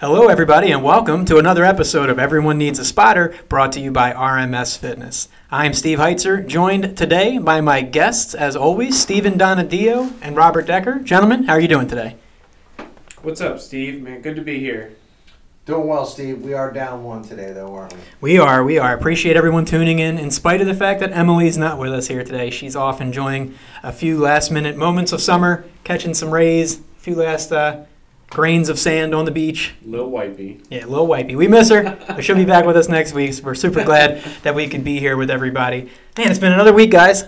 Hello, everybody, and welcome to another episode of Everyone Needs a Spotter brought to you by RMS Fitness. I'm Steve Heitzer, joined today by my guests, as always, Stephen Donadio and Robert Decker. Gentlemen, how are you doing today? What's up, Steve? Man, good to be here. Doing well, Steve. We are down one today, though, aren't we? We are, we are. Appreciate everyone tuning in, in spite of the fact that Emily's not with us here today. She's off enjoying a few last minute moments of summer, catching some rays, a few last uh, grains of sand on the beach. Lil Wipey. Yeah, Lil Wipey. We miss her, but she'll be back with us next week. So we're super glad that we could be here with everybody. Man, it's been another week, guys.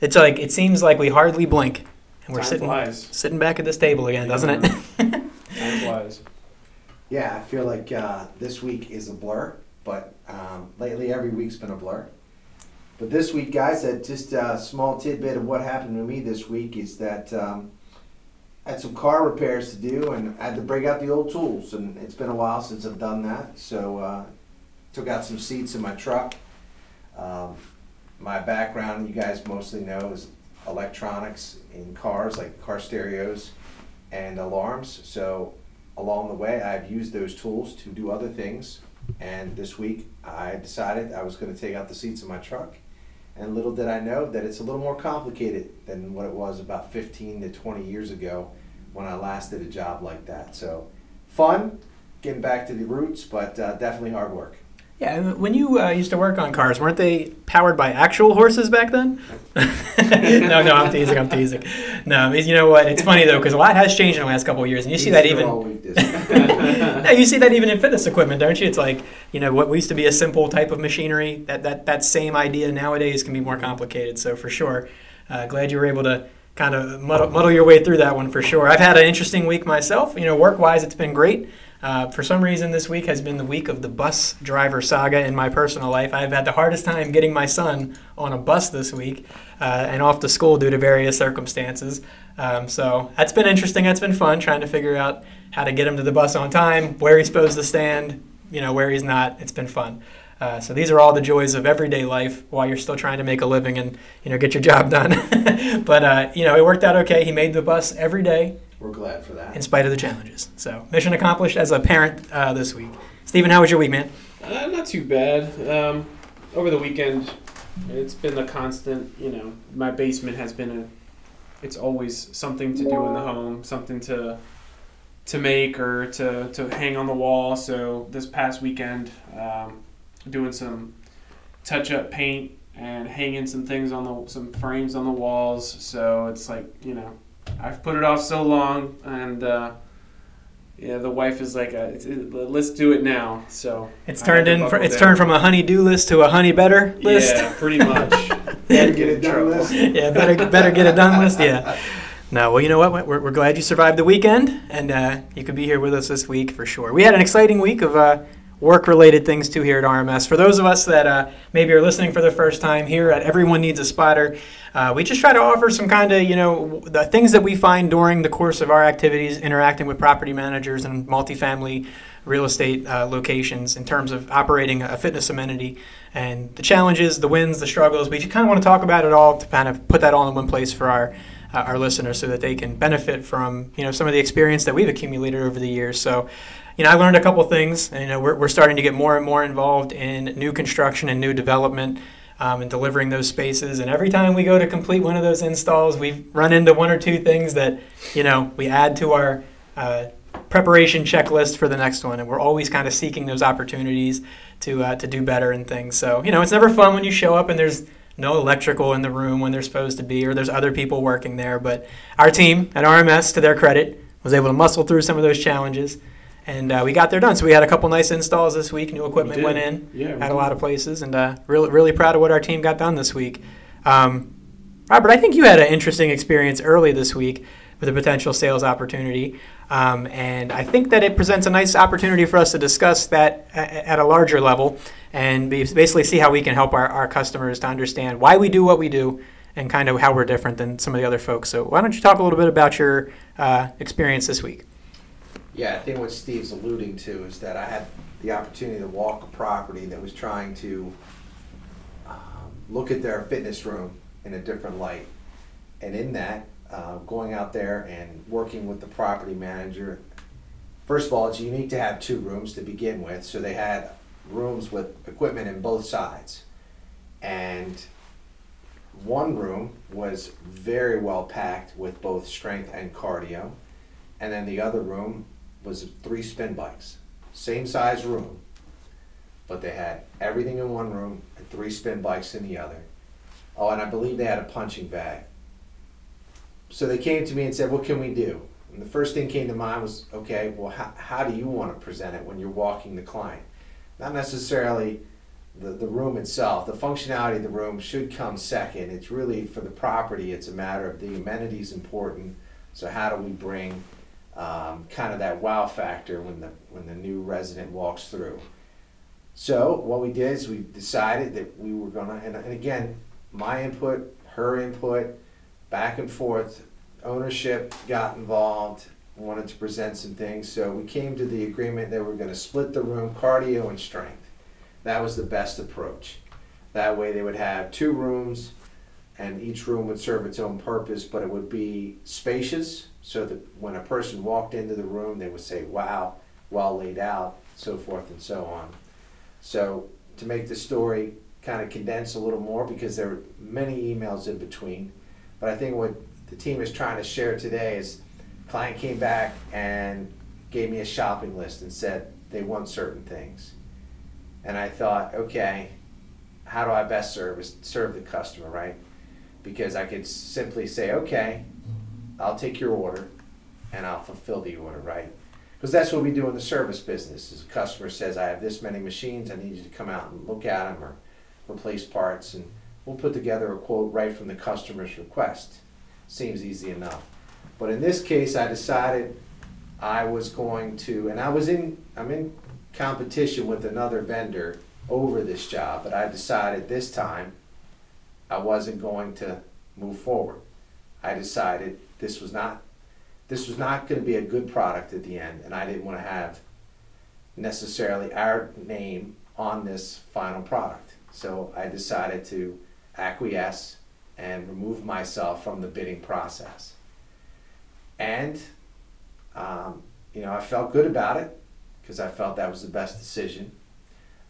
It's like it seems like we hardly blink, and we're Time sitting flies. sitting back at this table again, doesn't it? Time flies. Yeah, I feel like uh, this week is a blur, but um, lately every week's been a blur. But this week, guys, that just a small tidbit of what happened to me this week is that um, I had some car repairs to do and I had to break out the old tools. And it's been a while since I've done that. So uh, took out some seats in my truck. Um, my background, you guys mostly know, is electronics in cars, like car stereos and alarms. So along the way, I've used those tools to do other things. And this week, I decided I was going to take out the seats in my truck. And little did I know that it's a little more complicated than what it was about 15 to 20 years ago when I last did a job like that. So, fun, getting back to the roots, but uh, definitely hard work. yeah, and when you uh, used to work on cars, weren't they powered by actual horses back then? no, no, I'm teasing. I'm teasing. No, you know what? It's funny though because a lot has changed in the last couple of years, and you see that even. all week this Yeah, you see that even in fitness equipment, don't you? It's like you know what used to be a simple type of machinery. That that that same idea nowadays can be more complicated. So for sure, uh, glad you were able to kind of muddle, muddle your way through that one for sure. I've had an interesting week myself. You know, work wise, it's been great. Uh, for some reason, this week has been the week of the bus driver saga in my personal life. I've had the hardest time getting my son on a bus this week uh, and off to school due to various circumstances. Um, so that's been interesting. That's been fun trying to figure out how to get him to the bus on time, where he's supposed to stand, you know, where he's not. It's been fun. Uh, so these are all the joys of everyday life while you're still trying to make a living and you know get your job done. but uh, you know it worked out okay. He made the bus every day We're glad for that. in spite of the challenges. So mission accomplished as a parent uh, this week. Stephen, how was your week, man? Uh, not too bad. Um, over the weekend, it's been the constant. You know, my basement has been a. It's always something to do in the home, something to to make or to, to hang on the wall. So this past weekend, um, doing some touch up paint and hanging some things on the some frames on the walls. So it's like you know, I've put it off so long, and uh, yeah, the wife is like, uh, it- "Let's do it now." So It's turned in. For, it's down. turned from a honey do list to a honey better list. Yeah, pretty much. Better get it done list. yeah, better better get it done list. Yeah. No, well, you know what? We're, we're glad you survived the weekend, and uh, you could be here with us this week for sure. We had an exciting week of uh, work-related things too here at RMS. For those of us that uh, maybe are listening for the first time here at Everyone Needs a Spotter, uh, we just try to offer some kind of you know the things that we find during the course of our activities interacting with property managers and multifamily real estate uh, locations in terms of operating a fitness amenity and the challenges, the wins, the struggles. We just kind of want to talk about it all to kind of put that all in one place for our uh, our listeners so that they can benefit from you know some of the experience that we've accumulated over the years. So. You know, I learned a couple things, and you know, we're, we're starting to get more and more involved in new construction and new development um, and delivering those spaces. And every time we go to complete one of those installs, we've run into one or two things that, you know, we add to our uh, preparation checklist for the next one. And we're always kind of seeking those opportunities to, uh, to do better and things. So, you know, it's never fun when you show up and there's no electrical in the room when they're supposed to be, or there's other people working there. But our team at RMS, to their credit, was able to muscle through some of those challenges. And uh, we got there done. So we had a couple nice installs this week. New equipment did. went in Yeah, at a lot of places, and uh, really, really proud of what our team got done this week. Um, Robert, I think you had an interesting experience early this week with a potential sales opportunity, um, and I think that it presents a nice opportunity for us to discuss that at a larger level and basically see how we can help our, our customers to understand why we do what we do and kind of how we're different than some of the other folks. So, why don't you talk a little bit about your uh, experience this week? Yeah, I think what Steve's alluding to is that I had the opportunity to walk a property that was trying to um, look at their fitness room in a different light. And in that, uh, going out there and working with the property manager, first of all, it's unique to have two rooms to begin with. So they had rooms with equipment in both sides. And one room was very well packed with both strength and cardio. And then the other room was three spin bikes. Same size room, but they had everything in one room and three spin bikes in the other. Oh, and I believe they had a punching bag. So they came to me and said, What can we do? And the first thing came to mind was, Okay, well, how, how do you want to present it when you're walking the client? Not necessarily the, the room itself. The functionality of the room should come second. It's really for the property, it's a matter of the amenities important. So, how do we bring um, kind of that wow factor when the, when the new resident walks through? So, what we did is we decided that we were to, and, and again, my input, her input, back and forth. Ownership got involved, wanted to present some things, so we came to the agreement that we're gonna split the room, cardio and strength. That was the best approach. That way they would have two rooms, and each room would serve its own purpose, but it would be spacious, so that when a person walked into the room, they would say, wow, well laid out, so forth and so on. So, to make the story kind of condense a little more, because there were many emails in between, but I think what the team is trying to share today is client came back and gave me a shopping list and said they want certain things. And I thought, okay, how do I best serve serve the customer, right? Because I could simply say, okay, I'll take your order and I'll fulfill the order, right? Because that's what we do in the service business. Is a customer says, I have this many machines, I need you to come out and look at them or replace parts and we'll put together a quote right from the customer's request. Seems easy enough. But in this case, I decided I was going to, and I was in, I'm in competition with another vendor over this job, but I decided this time I wasn't going to move forward. I decided this was not, this was not going to be a good product at the end, and I didn't want to have necessarily our name on this final product. So I decided to acquiesce and remove myself from the bidding process. And, um, you know, I felt good about it because I felt that was the best decision.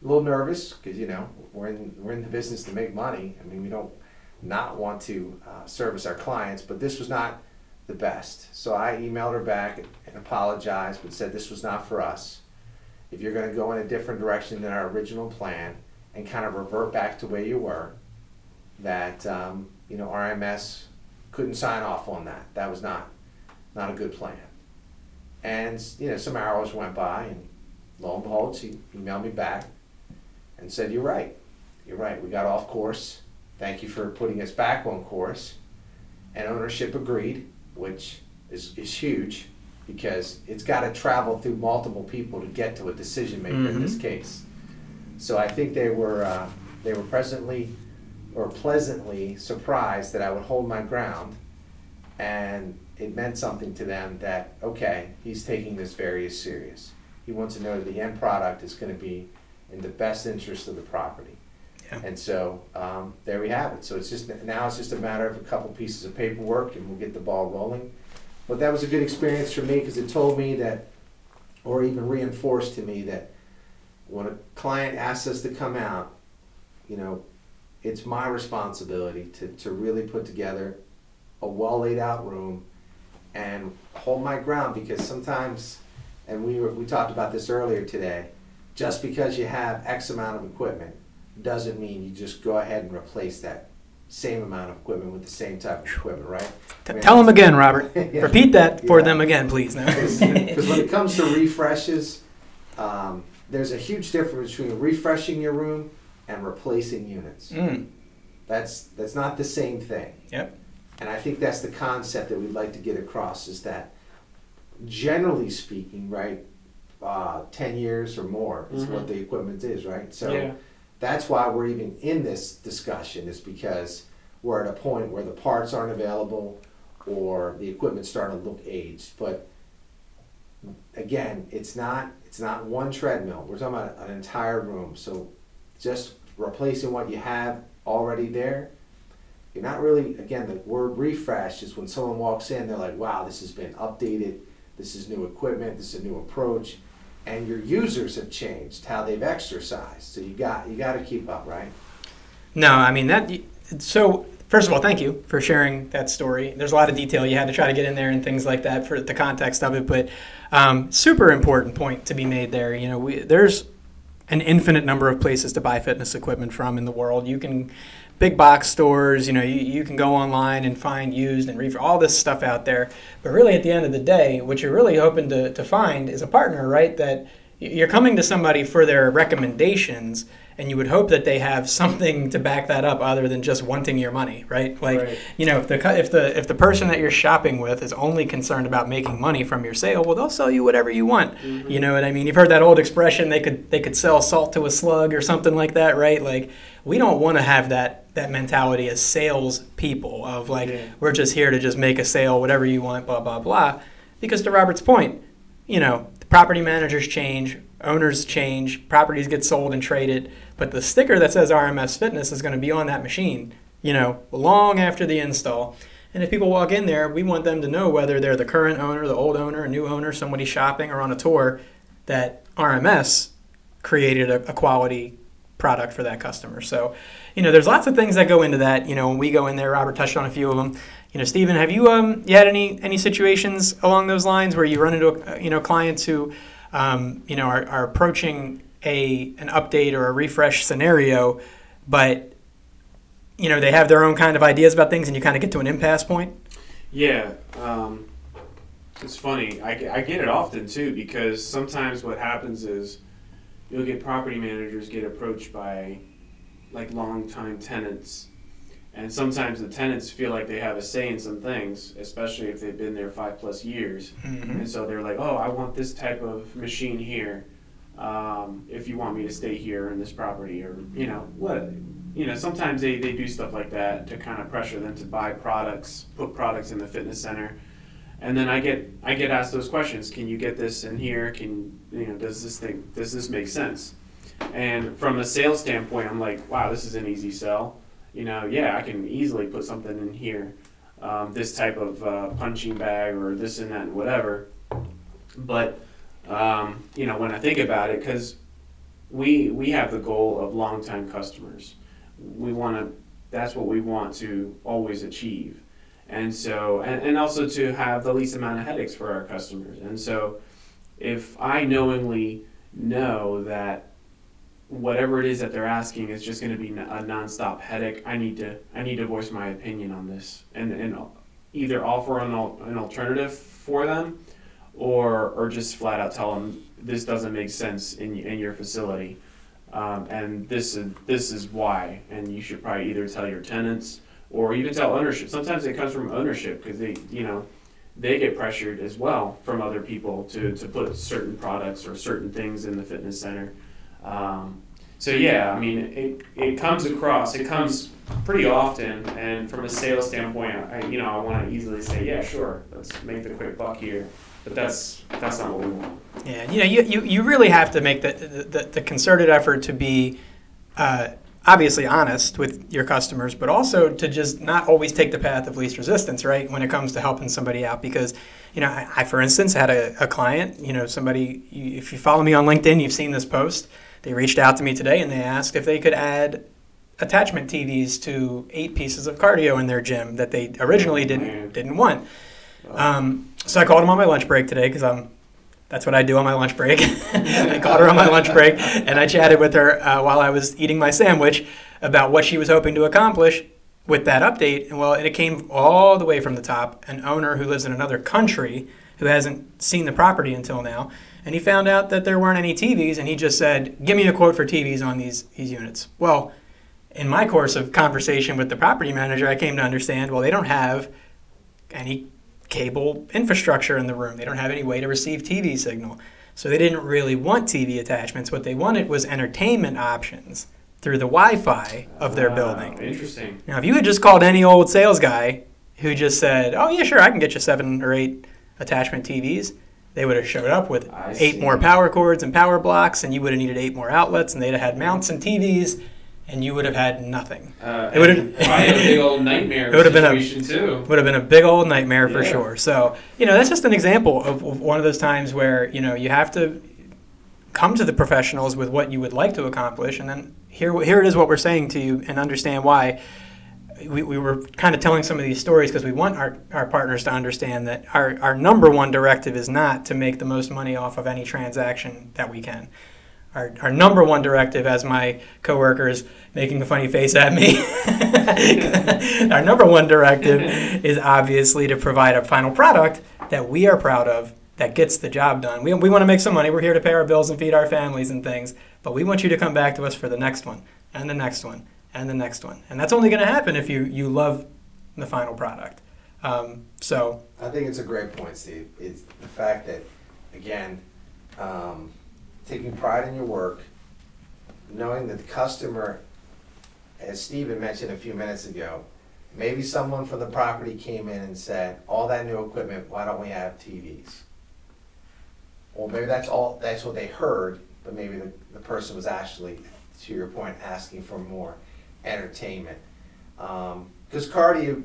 A little nervous because, you know, we're in, we're in the business to make money. I mean, we don't not want to uh, service our clients, but this was not the best. So I emailed her back and apologized, but said this was not for us. If you're going to go in a different direction than our original plan and kind of revert back to where you were, that um, you know RMS couldn't sign off on that. That was not not a good plan. And you know some hours went by, and lo and behold, she emailed me back and said, "You're right. You're right. We got off course. Thank you for putting us back on course." And ownership agreed, which is, is huge because it's got to travel through multiple people to get to a decision maker in this mm-hmm. case. So I think they were uh, they were presently or pleasantly surprised that I would hold my ground, and it meant something to them that okay, he's taking this very serious. He wants to know that the end product is going to be in the best interest of the property. Yeah. And so um, there we have it. So it's just now it's just a matter of a couple pieces of paperwork, and we'll get the ball rolling. But that was a good experience for me because it told me that, or even reinforced to me that when a client asks us to come out, you know, it's my responsibility to, to really put together a well laid out room and hold my ground because sometimes, and we, were, we talked about this earlier today, just because you have X amount of equipment doesn't mean you just go ahead and replace that same amount of equipment with the same type of equipment, right? I mean, Tell them again, Robert. yeah. Repeat that for yeah. them again, please. Because when it comes to refreshes, um, there's a huge difference between refreshing your room and replacing units. Mm. That's that's not the same thing. Yep. And I think that's the concept that we'd like to get across is that generally speaking, right, uh, ten years or more is mm-hmm. what the equipment is, right? So yeah. That's why we're even in this discussion is because we're at a point where the parts aren't available or the equipment's starting to look aged. But again, it's not it's not one treadmill. We're talking about an entire room. So just replacing what you have already there, you're not really, again, the word refresh is when someone walks in, they're like, wow, this has been updated, this is new equipment, this is a new approach, and your users have changed how they've exercised. So you got you got to keep up, right? No, I mean that. So first of all, thank you for sharing that story. There's a lot of detail you had to try to get in there and things like that for the context of it, but um, super important point to be made there. You know, we, there's an infinite number of places to buy fitness equipment from in the world. You can big box stores, you know, you, you can go online and find used and reef all this stuff out there. But really, at the end of the day, what you're really hoping to, to find is a partner, right? That you're coming to somebody for their recommendations and you would hope that they have something to back that up other than just wanting your money, right? Like, Right. you know, if the if the if the person that you're shopping with is only concerned about making money from your sale, well, they'll sell you whatever you want. Mm-hmm. You know what I mean? You've heard that old expression they could they could sell salt to a slug or something like that, right? Like, we don't want to have that that mentality as sales people of like Yeah. we're just here to just make a sale, whatever you want, blah blah blah. Because to Robert's point, you know, the property managers change, owners change, properties get sold and traded, but the sticker that says RMS Fitness is going to be on that machine, you know, long after the install. And if people walk in there, we want them to know whether they're the current owner, the old owner, a new owner, somebody shopping or on a tour, that RMS created a, a quality product for that customer. So, you know, there's lots of things that go into that. You know, when we go in there, Robert touched on a few of them. You know, Stephen, have you um you had any any situations along those lines where you run into you know clients who um, you know are, are approaching a an update or a refresh scenario, but you know they have their own kind of ideas about things, and you kind of get to an impasse point. Yeah, um, it's funny. I, I get it often too because sometimes what happens is you'll get property managers get approached by like longtime tenants, and sometimes the tenants feel like they have a say in some things, especially if they've been there five plus years. And so they're like, oh, I want this type of machine here. Um, if you want me to stay here in this property, or you know what, you know, sometimes they, they do stuff like that to kind of pressure them to buy products, put products in the fitness center. And then I get I get asked those questions. Can you get this in here? Can you know? Does this thing does this make sense? And from a sales standpoint, I'm like, wow, this is an easy sell. You know, yeah, I can easily put something in here, um, this type of uh, punching bag or this and that and whatever. But um, you know, when I think about it, because we we have the goal of longtime customers. We want to. That's what we want to always achieve, and so and, and also to have the least amount of headaches for our customers. And so, if I knowingly know that whatever it is that they're asking is just going to be a nonstop headache, I need to I need to voice my opinion on this and and either offer an, an alternative for them or or just flat out tell them this doesn't make sense in in your facility, um, and this is this is why, and you should probably either tell your tenants or even tell ownership. Sometimes it comes from ownership because they you know they get pressured as well from other people to to put certain products or certain things in the fitness center. Um, so yeah, I mean it it comes across it comes pretty often, and from a sales standpoint, I, you know I want to easily say yeah sure let's make the quick buck here. But that's that's not what we want. Yeah, you know, you, you, you really have to make the, the, the concerted effort to be uh, obviously honest with your customers, but also to just not always take the path of least resistance, right, when it comes to helping somebody out. Because, you know, I, I for instance, had a, a client, you know, somebody, you, if you follow me on LinkedIn, you've seen this post. They reached out to me today and they asked if they could add attachment TVs to eight pieces of cardio in their gym that they originally didn't didn't want. Um, so I called them on my lunch break today because I'm that's what I do on my lunch break. I called her on my lunch break and I chatted with her uh, while I was eating my sandwich about what she was hoping to accomplish with that update. And well, it came all the way from the top. An owner who lives in another country who hasn't seen the property until now, and he found out that there weren't any TVs, and he just said, "Give me a quote for TVs on these these units." Well, in my course of conversation with the property manager, I came to understand, well, they don't have any cable infrastructure in the room. They don't have any way to receive TV signal. So they didn't really want TV attachments. What they wanted was entertainment options through the Wi-Fi of their building. Interesting. Now, if you had just called any old sales guy who just said, "Oh yeah, sure, I can get you seven or eight attachment TVs," they would have showed up with I eight see. more power cords and power blocks, and you would have needed eight more outlets, and they'd have had mounts and TVs, and you would have had nothing. Uh, It would've- and probably a big old nightmare It would've been a- too. Would have been a big old nightmare for Yeah. sure. So, you know, that's just an example of, of one of those times where, you know, you have to come to the professionals with what you would like to accomplish, and then here, here it is what we're saying to you, and understand why. We, we were kind of telling some of these stories because we want our, our partners to understand that our, our number one directive is not to make the most money off of any transaction that we can. Our, our number one directive, as my coworkers making a funny face at me, our number one directive is obviously to provide a final product that we are proud of that gets the job done. We, we want to make some money. We're here to pay our bills and feed our families and things, but we want you to come back to us for the next one and the next one and the next one. And that's only going to happen if you, you love the final product. Um, so, I think it's a great point, Steve. It's the fact that, again, um, taking pride in your work, knowing that the customer, as Steve had mentioned a few minutes ago, maybe someone from the property came in and said, all that new equipment, why don't we have TVs? Or maybe that's all, that's what they heard, but maybe the, the person was actually, to your point, asking for more entertainment. Um 'cause cause cardio,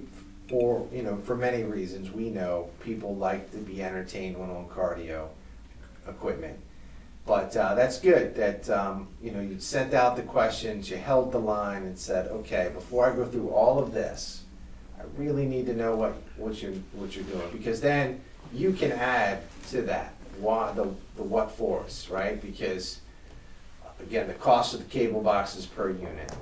for, you know, for many reasons, we know people like to be entertained when on cardio equipment. But uh, that's good that um, you know you sent out the questions, you held the line, and said, okay, before I go through all of this, I really need to know what, what you're what you're doing because then you can add to that why the the what fors, right? Because again, the cost of the cable boxes per unit,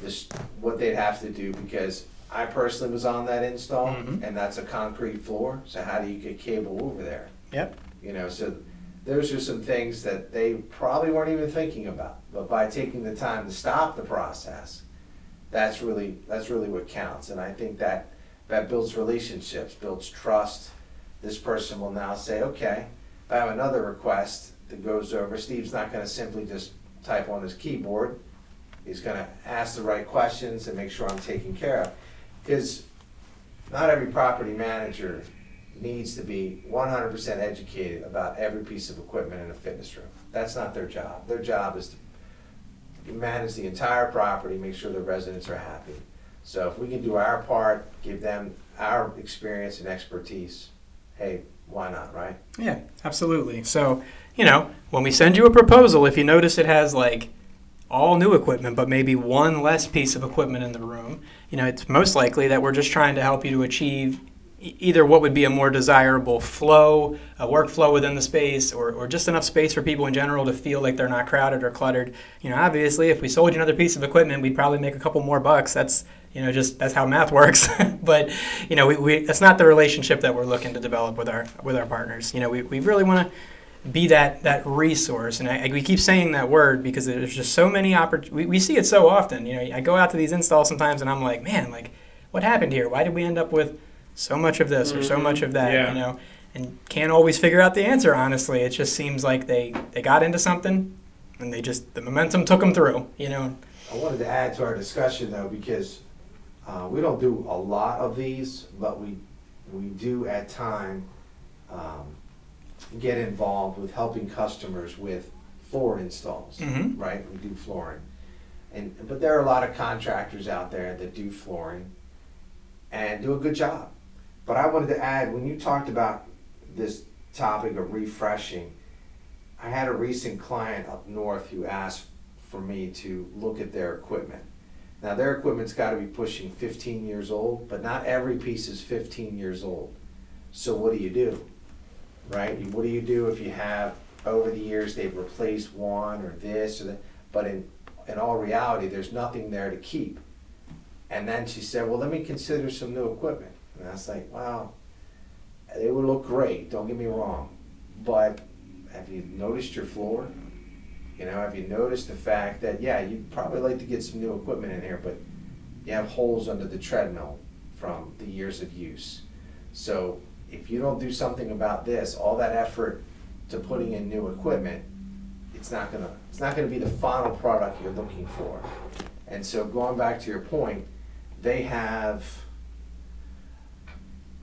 this what they'd have to do because I personally was on that install, Mhm. and that's a concrete floor. So how do you get cable over there? yep. You know, so those are some things that they probably weren't even thinking about. But by taking the time to stop the process, that's really that's really what counts. And I think that that builds relationships, builds trust. This person will now say, okay, if I have another request that goes over, Steve's not going to simply just type on his keyboard. He's going to ask the right questions and make sure I'm taken care of. Because not every property manager needs to be 100% educated about every piece of equipment in a fitness room. That's not their job. Their job is to manage the entire property, make sure the residents are happy. So if we can do our part, give them our experience and expertise, hey, why not, right? Yeah, absolutely. So, you know, when we send you a proposal, if you notice it has like all new equipment, but maybe one less piece of equipment in the room, you know, it's most likely that we're just trying to help you to achieve either what would be a more desirable flow, a workflow within the space, or, or just enough space for people in general to feel like they're not crowded or cluttered. You know, obviously, if we sold you another piece of equipment, we'd probably make a couple more bucks. That's you know, just that's how math works. but you know, we, we that's not the relationship that we're looking to develop with our with our partners. You know, we, we really want to be that that resource, and I, we keep saying that word because there's just so many opportunities. We, we see it so often. You know, I go out to these installs sometimes, and I'm like, man, like, what happened here? Why did we end up with so much of this or so Mhm. much of that? Yeah. You know, and can't always figure out the answer. Honestly, it just seems like they they got into something, and they just the momentum took them through. You know. I wanted to add to our discussion though, because uh, we don't do a lot of these, but we, we do at time um, get involved with helping customers with floor installs, Mhm. right? We do flooring. And, but there are a lot of contractors out there that do flooring and do a good job. But I wanted to add, when you talked about this topic of refreshing, I had a recent client up north who asked for me to look at their equipment. Now, their equipment's got to be pushing 15 years old, but not every piece is 15 years old. So, what do you do? Right? What do you do if you have, over the years, they've replaced one or this or that, but in, in all reality, there's nothing there to keep. And then she said, Well, let me consider some new equipment. And I was like, Wow, it would look great, don't get me wrong. But have you noticed your floor? You know, have you noticed the fact that, yeah, you'd probably like to get some new equipment in here, but you have holes under the treadmill from the years of use. So if you don't do something about this, all that effort to putting in new equipment, it's not gonna, it's not gonna be the final product you're looking for. And so going back to your point, they have,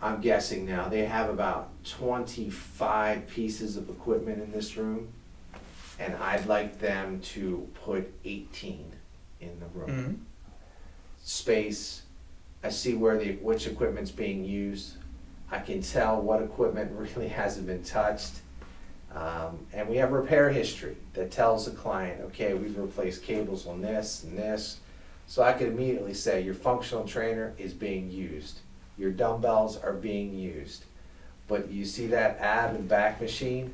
I'm guessing now, they have about twenty-five pieces of equipment in this room and I'd like them to put eighteen in the room. Mhm. Space, I see where the which equipment's being used. I can tell what equipment really hasn't been touched. Um, and we have repair history that tells the client, okay, we've replaced cables on this and this. So I could immediately say your functional trainer is being used. Your dumbbells are being used. But you see that ab and back machine?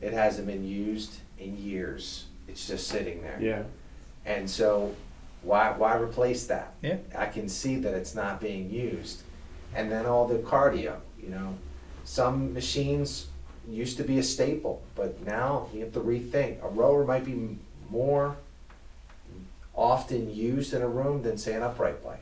It hasn't been used in years. It's just sitting there. Yeah. And so why why replace that? Yeah. I can see that it's not being used. And then all the cardio, you know. Some machines used to be a staple, but now you have to rethink. A rower might be more often used in a room than say an upright bike.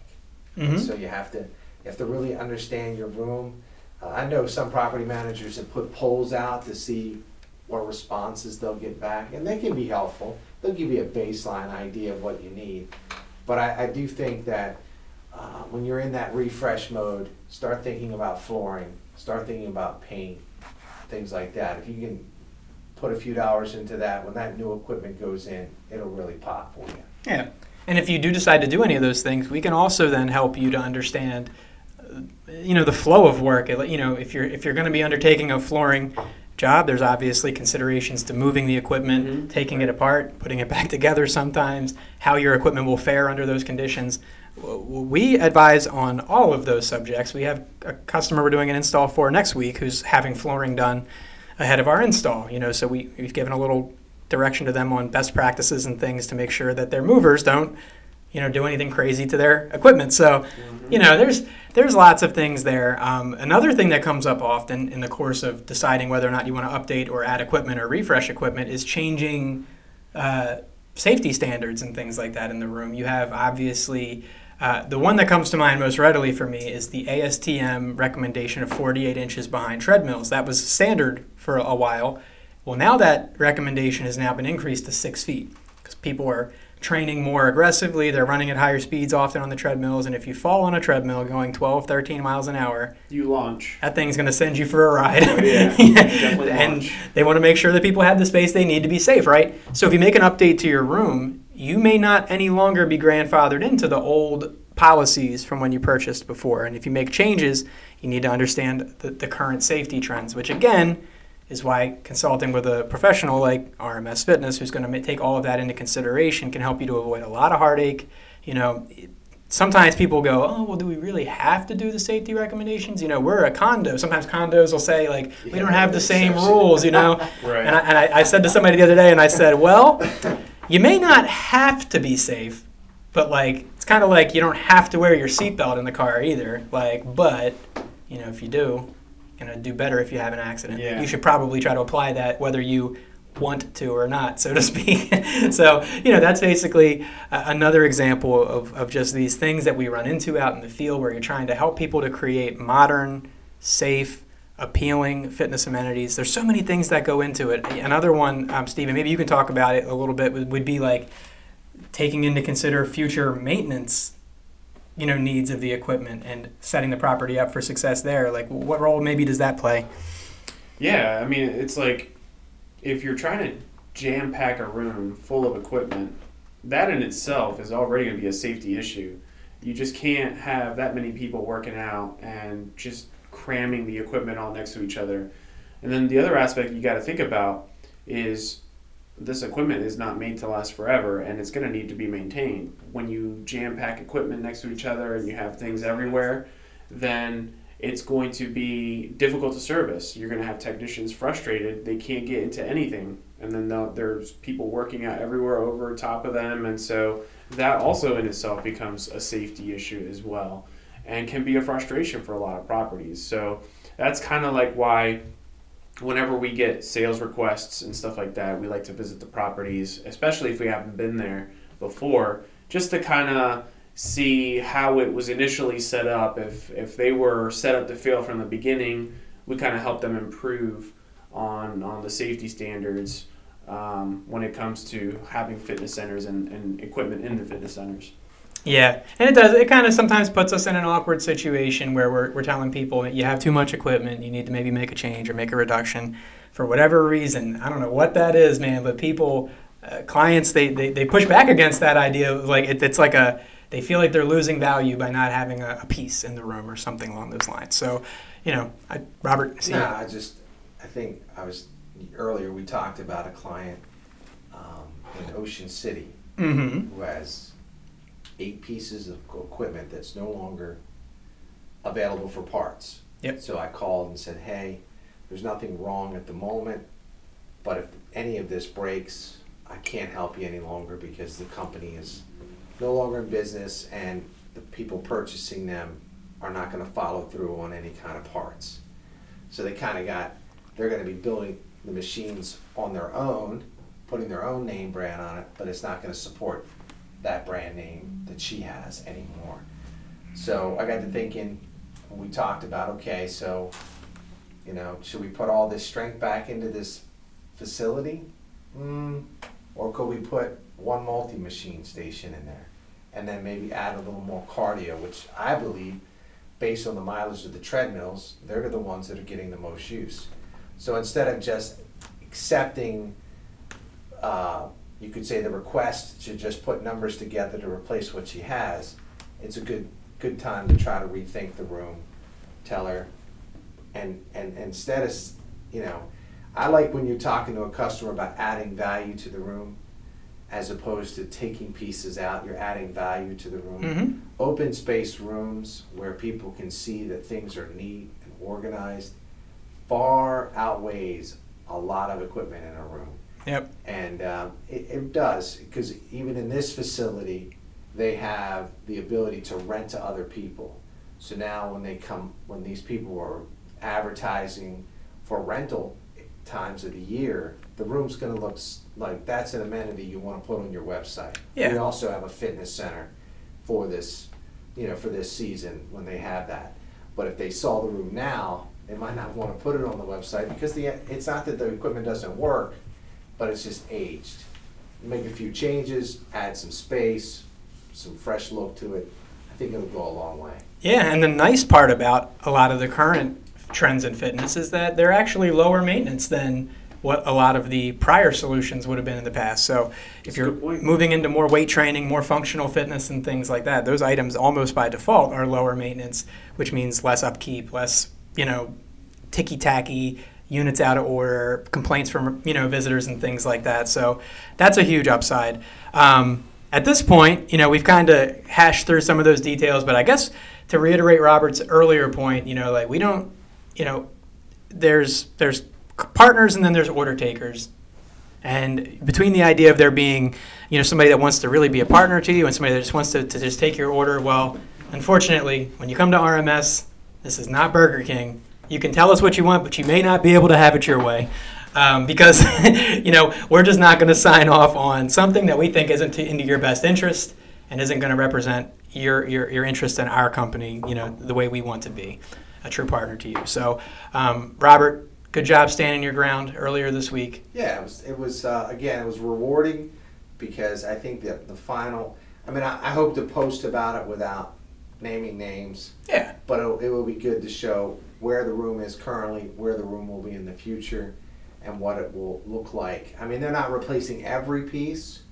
Mhm. So you have to you have to really understand your room. Uh, I know some property managers have put polls out to see what responses they'll get back, and they can be helpful. They'll give you a baseline idea of what you need. But I, I do think that uh, when you're in that refresh mode, start thinking about flooring, start thinking about paint, things like that. If you can put a few dollars into that, when that new equipment goes in, it'll really pop for you. Yeah. And if you do decide to do any of those things, we can also then help you to understand, you know, the flow of work. You know, if you're if you're going to be undertaking a flooring job, there's obviously considerations to moving the equipment, Mhm. taking it apart, putting it back together. Sometimes how your equipment will fare under those conditions. We advise on all of those subjects. We have a customer we're doing an install for next week who's having flooring done ahead of our install. You know, so we, we've given a little direction to them on best practices and things to make sure that their movers don't, you know, do anything crazy to their equipment. So, you know, there's there's lots of things there. Um, another thing that comes up often in the course of deciding whether or not you want to update or add equipment or refresh equipment is changing uh, safety standards and things like that in the room. You have obviously. Uh, the one that comes to mind most readily for me is the ASTM recommendation of 48 inches behind treadmills. That was standard for a while. Well, now that recommendation has now been increased to six feet because people are training more aggressively. They're running at higher speeds often on the treadmills. And if you fall on a treadmill going 12, 13 miles an hour, You launch. that thing's going to send you for a ride. Oh, yeah. Definitely and they want to make sure that people have the space they need to be safe, right? So if you make an update to your room, you may not any longer be grandfathered into the old policies from when you purchased before. And if you make changes, you need to understand the, the current safety trends, which again is why consulting with a professional like RMS Fitness, who's going to take all of that into consideration, can help you to avoid a lot of heartache. You know, sometimes people go, oh, well, do we really have to do the safety recommendations? You know, we're a condo. Sometimes condos will say, like, we don't have the same rules, you know? Right. And, I, and I, I said to somebody the other day, and I said, well, you may not have to be safe, but like, it's kind of like you don't have to wear your seatbelt in the car either. Like, but, you know, if you do, you're going to do better if you have an accident. Yeah. You should probably try to apply that whether you want to or not, so to speak. so, you know, that's basically a- another example of, of just these things that we run into out in the field where you're trying to help people to create modern, safe, appealing fitness amenities. There's so many things that go into it. Another one, um, Stephen, maybe you can talk about it a little bit, would, would be like taking into consider future maintenance you know needs of the equipment and setting the property up for success there like what role maybe does that play Yeah, I mean, it's like if you're trying to jam pack a room full of equipment, that in itself is already going to be a safety issue. You just can't have that many people working out and just cramming the equipment all next to each other. And then the other aspect you got to think about is this equipment is not made to last forever and it's going to need to be maintained. When you jam pack equipment next to each other and you have things everywhere, then it's going to be difficult to service. You're going to have technicians frustrated. They can't get into anything. And then there's people working out everywhere over top of them. And so that also in itself becomes a safety issue as well and can be a frustration for a lot of properties. So that's kind of like why whenever we get sales requests and stuff like that, we like to visit the properties, especially if we haven't been there before, just to kind of see how it was initially set up. If if they were set up to fail from the beginning, we kind of help them improve on on the safety standards um, when it comes to having fitness centers and, and equipment in the fitness centers. Yeah and it does it kind of sometimes puts us in an awkward situation where we're, we're telling people you have too much equipment you need to maybe make a change or make a reduction for whatever reason i don't know what that is man but people uh, clients they, they, they push back against that idea of like it, it's like a they feel like they're losing value by not having a, a piece in the room or something along those lines. So, you know, I, Robert, see No, I just, I think, I was, earlier we talked about a client um, in Ocean City mm-hmm. who has eight pieces of equipment that's no longer available for parts. Yep. So I called and said, hey, there's nothing wrong at the moment, but if any of this breaks, I can't help you any longer because the company is no longer in business and the people purchasing them are not gonna follow through on any kind of parts. So they kinda got, they're gonna be building the machines on their own, putting their own name brand on it, but it's not gonna support that brand name that she has anymore. So I got to thinking, we talked about, okay, so, you know, should we put all this strength back into this facility? Mm, or could we put one multi-machine station in there? And then maybe add a little more cardio, which I believe, based on the mileage of the treadmills, they're the ones that are getting the most use. So instead of just accepting, uh, you could say the request to just put numbers together to replace what she has, it's a good, good time to try to rethink the room, tell her, and, and, and instead of, you know, I like when you're talking to a customer about adding value to the room, as opposed to taking pieces out, you're adding value to the room. Mm-hmm. Open space rooms where people can see that things are neat and organized far outweighs a lot of equipment in a room. Yep. And um, it, it does, because even in this facility, they have the ability to rent to other people. So now when they come, when these people are advertising for rental times of the year, the room's gonna look s- like that's an amenity you wanna put on your website. Yeah. We also have a fitness center for this, you know, for this season when they have that. But if they saw the room now, they might not wanna put it on the website because the, it's not that the equipment doesn't work, but it's just aged. Make a few changes, add some space, some fresh look to it. I think it'll go a long way. Yeah, and the nice part about a lot of the current trends in fitness is that they're actually lower maintenance than what a lot of the prior solutions would have been in the past. So if That's you're moving into more weight training, more functional fitness, and things like that, those items almost by default are lower maintenance, which means less upkeep, less you know ticky tacky units out of order, complaints from you know visitors and things like that. So that's a huge upside. Um, at this point, you know we've kind of hashed through some of those details, but I guess to reiterate Robert's earlier point, you know, like we don't, you know, there's there's partners and then there's order takers. And between the idea of there being, you know, somebody that wants to really be a partner to you and somebody that just wants to, to just take your order, well, unfortunately, when you come to RMS, this is not Burger King. You can tell us what you want, but you may not be able to have it your way. Um, because, you know, we're just not going to sign off on something that we think isn't to, into your best interest and isn't going to represent your, your, your interest in our company, you know, the way we want to be a true partner to you. So, um, Robert, good job standing your ground earlier this week. Yeah, it was. It was uh, again. It was rewarding because I think that the final. I mean, I, I hope to post about it without naming names, Yeah. but it, it will be good to show where the room is currently, where the room will be in the future, and what it will look like. I mean, they're not replacing every piece,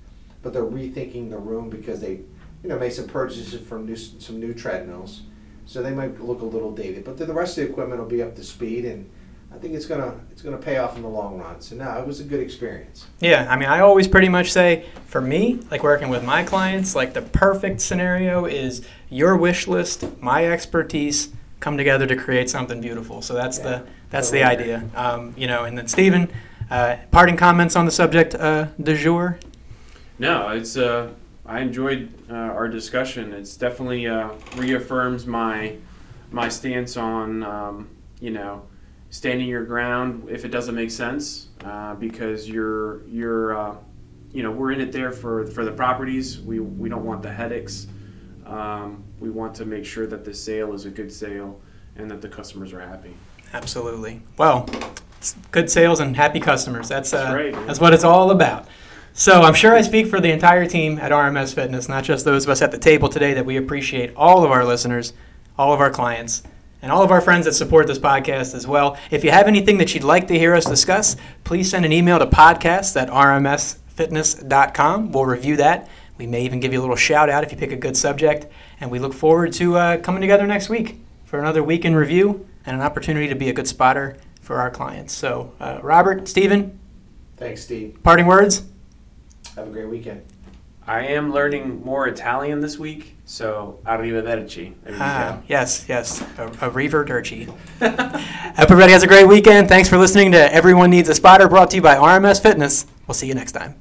but they're rethinking the room because they, you know, made some purchases from new, some new treadmills, so they might look a little dated. But the rest of the equipment will be up to speed, and I think it's gonna it's gonna pay off in the long run. So no, it was a good experience. Yeah, I mean, I always pretty much say for me, like working with my clients, like the perfect scenario is your wish list, my expertise come together to create something beautiful. So that's Yeah, the that's the totally agree. idea. Um, you know, and then Stephen, uh, parting comments on the subject uh, du jour. No, it's uh, I enjoyed uh, our discussion. It's definitely uh, reaffirms my my stance on um, you know standing your ground if it doesn't make sense uh, because you're you're uh, you know we're in it there for for the properties. We we don't want the headaches. Um, we want to make sure that the sale is a good sale and that the customers are happy. Absolutely. Well, good sales and happy customers. That's uh, That's right, that's what it's all about. So I'm sure I speak for the entire team at RMS Fitness, not just those of us at the table today, that we appreciate all of our listeners, all of our clients, and all of our friends that support this podcast as well. If you have anything that you'd like to hear us discuss, please send an email to podcast at rmsfitness.com. We'll review that. We may even give you a little shout out if you pick a good subject. And we look forward to uh, coming together next week for another week in review and an opportunity to be a good spotter for our clients. So, uh, Robert, Stephen, Thanks, Steve. parting words? Have a great weekend. I am learning more Italian this week, so arrivederci. There you Ah, go. yes, yes, a, a Reaver Durchy. Everybody has a great weekend. Thanks for listening to Everyone Needs a Spotter, brought to you by RMS Fitness. We'll see you next time.